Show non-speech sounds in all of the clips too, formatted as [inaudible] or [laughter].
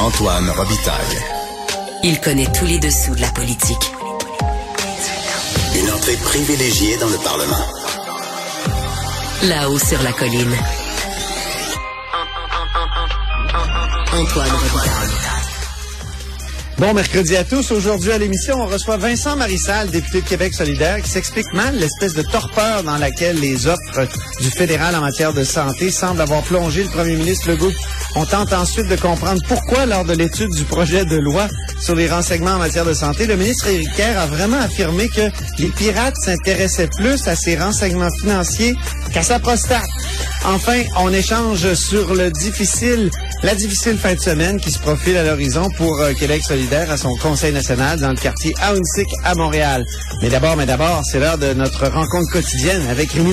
Antoine Robitaille. Il connaît tous les dessous de la politique. Une entrée privilégiée dans le Parlement. Là-haut sur la colline. Antoine Robitaille. Bon mercredi à tous. Aujourd'hui à l'émission, on reçoit Vincent Marissal, député de Québec solidaire, qui s'explique mal l'espèce de torpeur dans laquelle les offres du fédéral en matière de santé semblent avoir plongé le premier ministre Legault. On tente ensuite de comprendre pourquoi, lors de l'étude du projet de loi sur les renseignements en matière de santé, le ministre Éric Kerr a vraiment affirmé que les pirates s'intéressaient plus à ces renseignements financiers qu'à sa prostate. Enfin, on échange sur le difficile, la difficile fin de semaine qui se profile à l'horizon pour euh, Québec solidaire à son conseil national dans le quartier Aounsic à Montréal. Mais d'abord, mais d'abord, c'est l'heure de notre rencontre quotidienne avec Rémi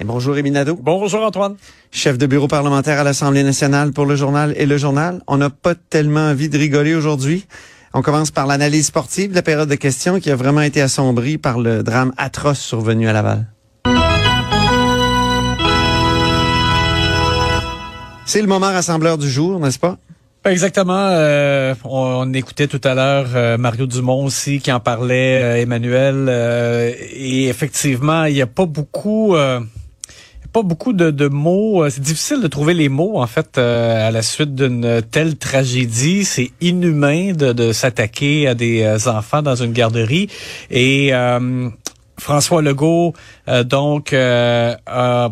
Et bonjour Rémi Nadeau. Bonjour Antoine. chef de bureau parlementaire à l'Assemblée nationale pour le journal et le journal. On n'a pas tellement envie de rigoler aujourd'hui. On commence par l'analyse sportive de la période de questions qui a vraiment été assombrie par le drame atroce survenu à Laval. C'est le moment rassembleur du jour, n'est-ce pas? Exactement. euh, on, on écoutait tout à l'heure euh, Mario Dumont aussi qui en parlait, euh, Emmanuel. euh, et effectivement, il n'y a pas beaucoup... pas beaucoup de, de mots. Euh, C'est difficile de trouver les mots, en fait, euh, à la suite d'une telle tragédie. C'est inhumain de, de s'attaquer à des euh, enfants dans une garderie. Et euh, François Legault, euh, donc, euh, a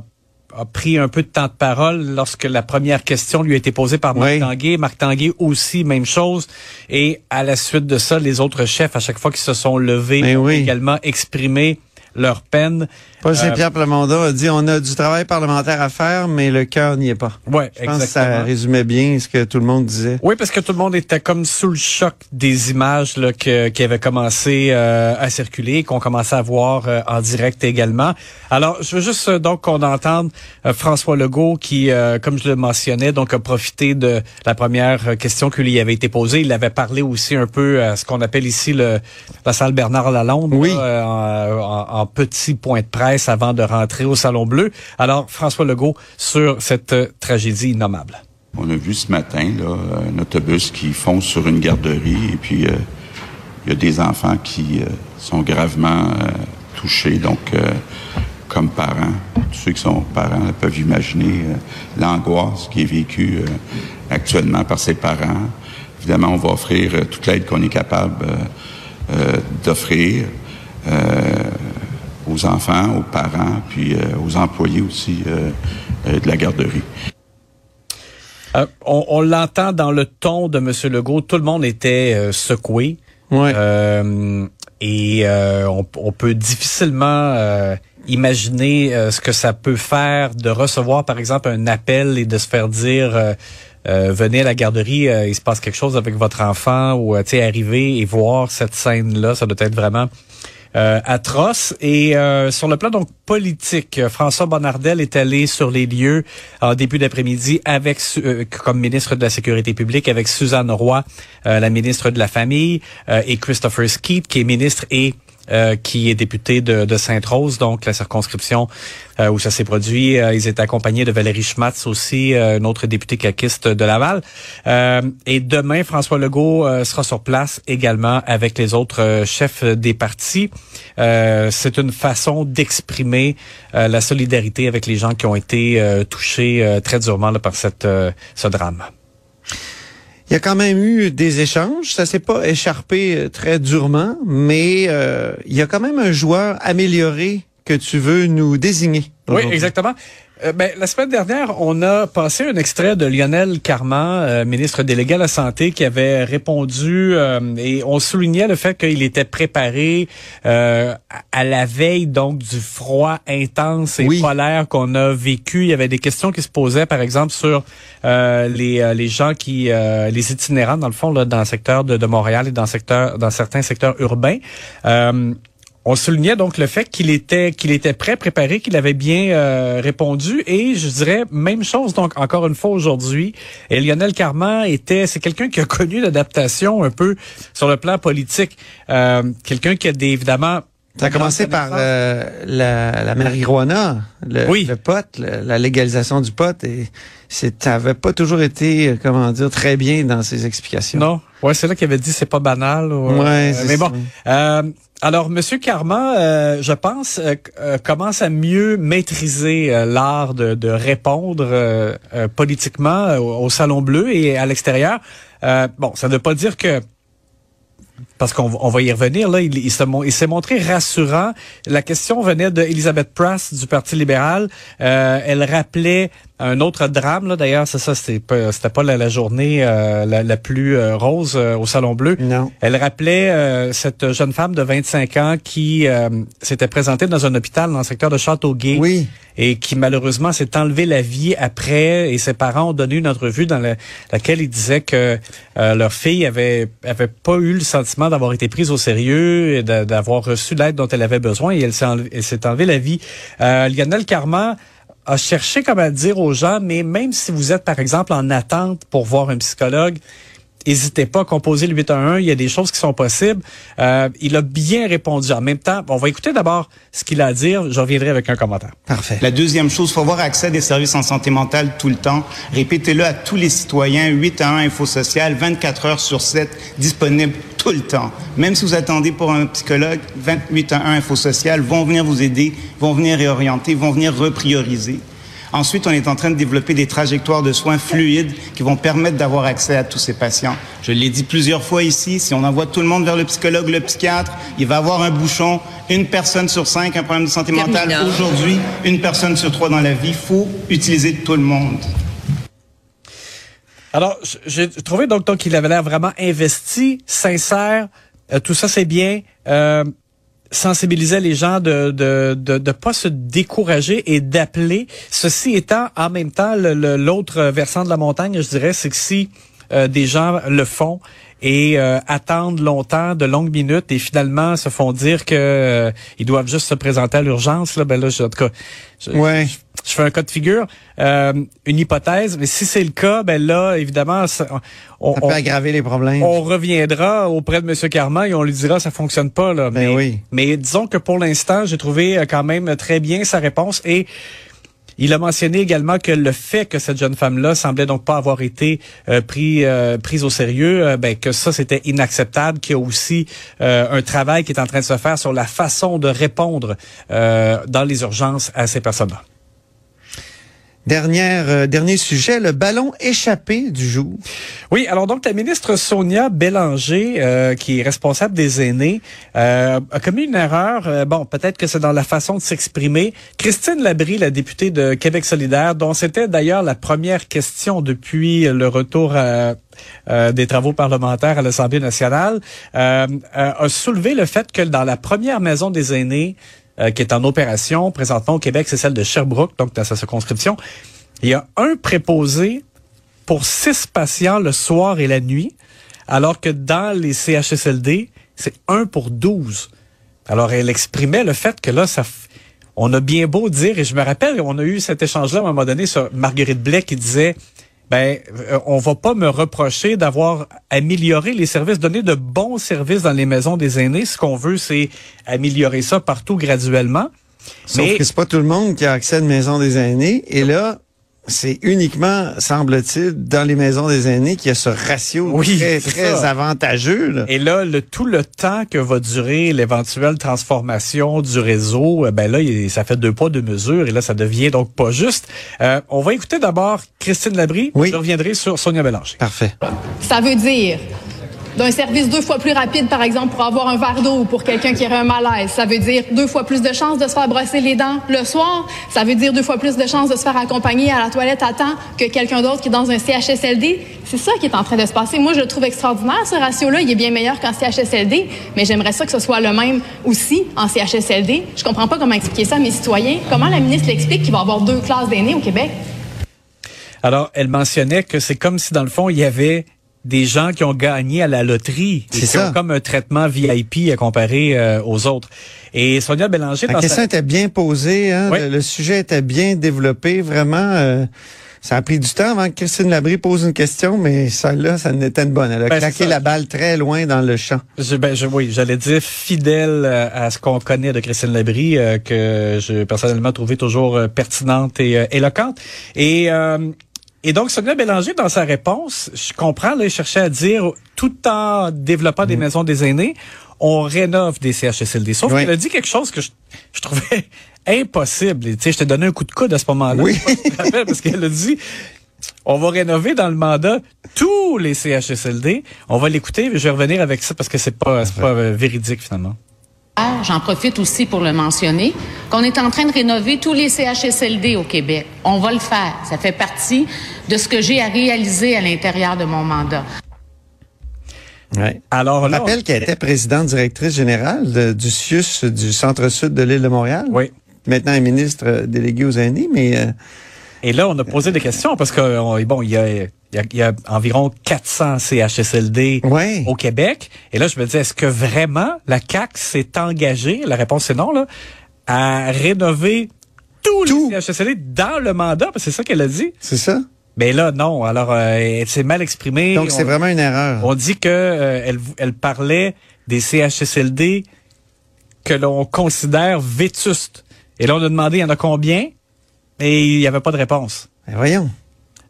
a pris un peu de temps de parole lorsque la première question lui a été posée par Marc Oui. Tanguay. Marc Tanguay aussi, même chose. Et à la suite de ça, les autres chefs, à chaque fois qu'ils se sont levés, ont oui. également exprimé leur peine. Paul Euh, Saint-Pierre Plamondon a dit on a du travail parlementaire à faire, mais le cœur n'y est pas. Ouais, Je pense que ça exactement. résumait bien ce que tout le monde disait. Oui, parce que tout le monde était comme sous le choc des images là, que- qui avaient commencé euh, à circuler, qu'on commençait à voir euh, en direct également. Alors, je veux juste euh, donc qu'on entende euh, François Legault qui, euh, comme je le mentionnais, donc a profité de la première euh, question qui lui avait été posée. Il avait parlé aussi un peu à ce qu'on appelle ici le, la salle Bernard Lalonde, Oui. là, euh, en, en- petit point de presse avant de rentrer au Salon Bleu. Alors, François Legault sur cette euh, tragédie innommable. On a vu ce matin là, un autobus qui fonce sur une garderie et puis euh, il y a des enfants qui euh, sont gravement touchés. Donc, comme parents, tous ceux qui sont parents peuvent imaginer l'angoisse qui est vécue actuellement par ces parents. Évidemment, on va offrir toute l'aide qu'on est capable d'offrir aux enfants, aux parents, puis euh, aux employés aussi euh, euh, de la garderie. Euh, on on l'entend dans le ton de M. Legault. Tout le monde était euh, secoué. Ouais. Euh, et euh, on, on peut difficilement euh, imaginer euh, ce que ça peut faire de recevoir, par exemple, un appel et de se faire dire euh, euh, venez à la garderie, euh, il se passe quelque chose avec votre enfant ou euh, tu sais arriver et voir cette scène là, ça doit être vraiment euh, atroce. Et euh, sur le plan donc politique, François Bonnardel est allé sur les lieux en début d'après-midi avec comme ministre de la Sécurité publique avec Suzanne Roy, la ministre de la Famille, et Christopher Skeet, qui est ministre et euh, qui est député de, de Sainte-Rose, donc la circonscription euh, où ça s'est produit. Euh, ils étaient accompagnés de Valérie Schmatz aussi, un autre député caquiste de Laval. et demain, François Legault sera sur place également avec les autres chefs des partis. C'est une façon d'exprimer la solidarité avec les gens qui ont été touchés très durement là, par cette, ce drame. Il y a quand même eu des échanges. Ça s'est pas écharpé euh, très durement, mais euh, il y a quand même un joueur amélioré que tu veux nous désigner. Oui, exactement. Euh, ben, la semaine dernière, on a passé un extrait de Lionel Carman, euh, ministre délégué à la Santé, qui avait répondu euh, et on soulignait le fait qu'il était préparé à la veille donc du froid intense et polaire qu'on a vécu. Il y avait des questions qui se posaient, par exemple, sur les, les gens qui, les itinérants, dans le fond, là, dans le secteur de, de Montréal et dans, secteur, dans certains secteurs urbains on soulignait donc le fait qu'il était qu'il était prêt, préparé, qu'il avait bien euh, répondu et je dirais même chose donc encore une fois aujourd'hui. Et Lionel Carman était c'est quelqu'un qui a connu l'adaptation un peu sur le plan politique, euh, quelqu'un qui a des évidemment ça a commencé par euh, la, la marijuana, le, oui. le pot, la légalisation du pot, et ça avait pas toujours été, comment dire, très bien dans ses explications. Non, ouais, c'est là qu'il avait dit c'est pas banal. ouais, mais bon, alors, Monsieur Carman, euh, je pense, euh, euh, commence à mieux maîtriser l'art de, répondre politiquement au, Salon Bleu et à l'extérieur. bon, ça ne veut pas dire que parce qu'on va y revenir, là, il, s'est montré rassurant. La question venait d'Elisabeth Prass du Parti libéral. elle rappelait un autre drame, là, d'ailleurs, c'est ça, c'était pas, c'était pas la, journée euh, la, plus euh, rose euh, au Salon Bleu. Non. Elle rappelait cette jeune femme de 25 ans qui s'était présentée dans un hôpital dans le secteur de Châteauguay. Oui. Et qui malheureusement s'est enlevé la vie après. Et ses parents ont donné une entrevue dans laquelle ils disaient que leur fille avait avait pas eu le sentiment d'avoir été prise au sérieux et d'avoir reçu l'aide dont elle avait besoin. Et elle s'est enlevée, enlevé la vie. Lionel Carman à chercher comment dire aux gens, mais même si vous êtes, par exemple, en attente pour voir un psychologue, N'hésitez pas à composer le 811. Il y a des choses qui sont possibles. Euh, il a bien répondu. En même temps, on va écouter d'abord ce qu'il a à dire. Je reviendrai avec un commentaire. Parfait. La deuxième chose, faut avoir accès à des services en santé mentale tout le temps. Répétez-le à tous les citoyens. 811 Info Social, 24 heures sur 7, disponible tout le temps. Même si vous attendez pour un psychologue, 811 Info Social vont venir vous aider, vont venir réorienter, vont venir reprioriser. Ensuite, on est en train de développer des trajectoires de soins fluides qui vont permettre d'avoir accès à tous ces patients. Je l'ai dit plusieurs fois ici, si on envoie tout le monde vers le psychologue, le psychiatre, il va avoir un bouchon. Une personne sur cinq, un problème de santé mentale. Aujourd'hui, une personne sur trois dans la vie. Il faut utiliser tout le monde. Alors, j'ai trouvé donc, qu'il avait l'air vraiment investi, sincère. Euh, tout ça, c'est bien. Euh, sensibiliser les gens de de de, de pas se décourager et d'appeler. Ceci étant en même temps l'autre versant de la montagne, je dirais, c'est que si euh, des gens le font et euh, attendent longtemps, de longues minutes, et finalement se font dire que euh, ils doivent juste se présenter à l'urgence. Là, ben là, en tout cas, je, ouais. je, fais un cas de figure, une hypothèse, mais si c'est le cas, ben là, évidemment, ça, on, peut aggraver les problèmes. On reviendra auprès de M. Carman et on lui dira ça fonctionne pas là. Ben mais, oui. mais disons que pour l'instant, j'ai trouvé quand même très bien sa réponse et il a mentionné également que le fait que cette jeune femme-là semblait donc pas avoir été euh, pris, euh, prise au sérieux, euh, ben, que ça c'était inacceptable, qu'il y a aussi un travail qui est en train de se faire sur la façon de répondre dans les urgences à ces personnes-là. Dernière, euh, dernier sujet, le ballon échappé du jour. Oui, alors donc la ministre Sonia Bélanger, euh, qui est responsable des aînés, euh, a commis une erreur. bon, peut-être que c'est dans la façon de s'exprimer. Christine Labrie, la députée de Québec solidaire, dont c'était d'ailleurs la première question depuis le retour des travaux parlementaires à l'Assemblée nationale, a soulevé le fait que dans la première maison des aînés, euh, qui est en opération présentement au Québec, c'est celle de Sherbrooke, donc dans sa circonscription. Il y a un préposé pour six patients le soir et la nuit, alors que dans les CHSLD, c'est un pour douze. Alors, elle exprimait le fait que là, ça, on a bien beau dire, et je me rappelle, on a eu cet échange-là à un moment donné sur Marguerite Blais qui disait, ben, euh, on va pas me reprocher d'avoir amélioré les services, donné de bons services dans les maisons des aînés. Ce qu'on veut, c'est améliorer ça partout graduellement. Sauf Mais- que c'est pas tout le monde qui a accès à une maison des aînés. Et là, c'est uniquement, semble-t-il, dans les maisons des aînés qu'il y a ce ratio Oui, très, très ça. avantageux. là. Et là, le, tout le temps que va durer l'éventuelle transformation du réseau, euh, ben là, il- ça fait deux poids, deux mesures, et là, ça devient donc pas juste. Euh, on va écouter d'abord Christine Labrie. Oui. Je reviendrai sur Sonia Bélanger. Parfait. Ça veut dire d'un service deux fois plus rapide, par exemple, pour avoir un verre d'eau ou pour quelqu'un qui aurait un malaise. Ça veut dire deux fois plus de chances de se faire brosser les dents le soir. Ça veut dire deux fois plus de chances de se faire accompagner à la toilette à temps que quelqu'un d'autre qui est dans un CHSLD. C'est ça qui est en train de se passer. Moi, je le trouve extraordinaire, ce ratio-là. Il est bien meilleur qu'en CHSLD, mais j'aimerais ça que ce soit le même aussi en CHSLD. Je comprends pas comment expliquer ça à mes citoyens. Comment la ministre l'explique qu'il va y avoir deux classes d'aînés au Québec? Alors, elle mentionnait que c'est comme si, dans le fond, il y avait des gens qui ont gagné à la loterie. et C'est qui ça. ont comme un traitement VIP à comparer euh, aux autres. Et Sonia Bélanger, La dans question sa... était bien posée. Hein? Oui. Le, le sujet était bien développé. Vraiment, euh, ça a pris du temps avant que Christine Labrie pose une question, mais celle-là, ça n'était une bonne. Elle a Ben, claqué la balle très loin dans le champ. Je, ben, je, oui, j'allais dire fidèle euh, à ce qu'on connaît de Christine Labrie, euh, que j'ai personnellement trouvé toujours euh, pertinente et euh, éloquente. Et, euh, et donc, Sonia Bélanger, dans sa réponse, je comprends, là, elle cherchait à dire, tout en développant des maisons des aînés, on rénove des CHSLD. Sauf Oui. qu'elle a dit quelque chose que je, je trouvais [laughs] impossible. Et, je t'ai donné un coup de coude à ce moment-là. Oui. Je parce qu'elle a dit, on va rénover dans le mandat tous les CHSLD. On va l'écouter, mais je vais revenir avec ça parce que c'est pas, c'est pas euh, véridique finalement. Ah, J'en profite aussi pour le mentionner, qu'on est en train de rénover tous les CHSLD au Québec. On va le faire. Ça fait partie de ce que j'ai à réaliser à l'intérieur de mon mandat. Ouais. Alors On là, rappelle qu'elle était présidente directrice générale de- du CIUS du centre-sud de l'île de Montréal. Oui. Maintenant, elle est ministre déléguée aux aînés, mais euh, Et là, on a posé des questions parce que on- bon, il y a, il y a, il y a environ 400 CHSLD Ouais. au Québec. Et là, je me disais, est-ce que vraiment la CAC s'est engagée La réponse est non là, à rénover tous Tout. les CHSLD dans le mandat, parce que c'est ça qu'elle a dit. c'est ça. Mais là, non. Alors, euh, elle s'est mal exprimée. Donc, c'est vraiment une erreur. On dit que euh, elle, elle parlait des CHSLD que l'on considère vétustes. Et là, on a demandé, il y en a combien? Et il n'y avait pas de réponse. Ben, voyons.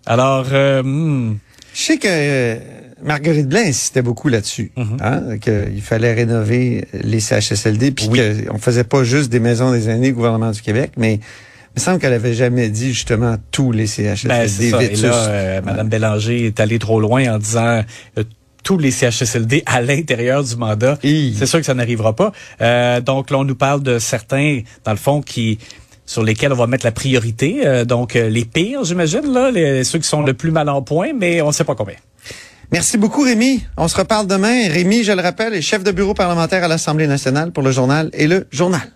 Alors, euh, hmm, Je sais que euh, Marguerite Blais insistait beaucoup là-dessus, Mhm. hein, qu'il fallait rénover les CHSLD, puis qu'on faisait pas juste des maisons des aînés du gouvernement du Québec, mais il me semble qu'elle avait jamais dit justement tous les CHSLD ben. Et là, euh, Mme Bélanger est allée trop loin en disant euh, tous les CHSLD à l'intérieur du mandat. C'est sûr que ça n'arrivera pas. Euh, donc là, on nous parle de certains, dans le fond, qui sur lesquels on va mettre la priorité. Euh, donc euh, les pires, j'imagine, là, les, ceux qui sont le plus mal en point, mais on ne sait pas combien. Merci beaucoup, Rémi. On se reparle demain. Rémi, je le rappelle, est chef de bureau parlementaire à l'Assemblée nationale pour le journal et le journal.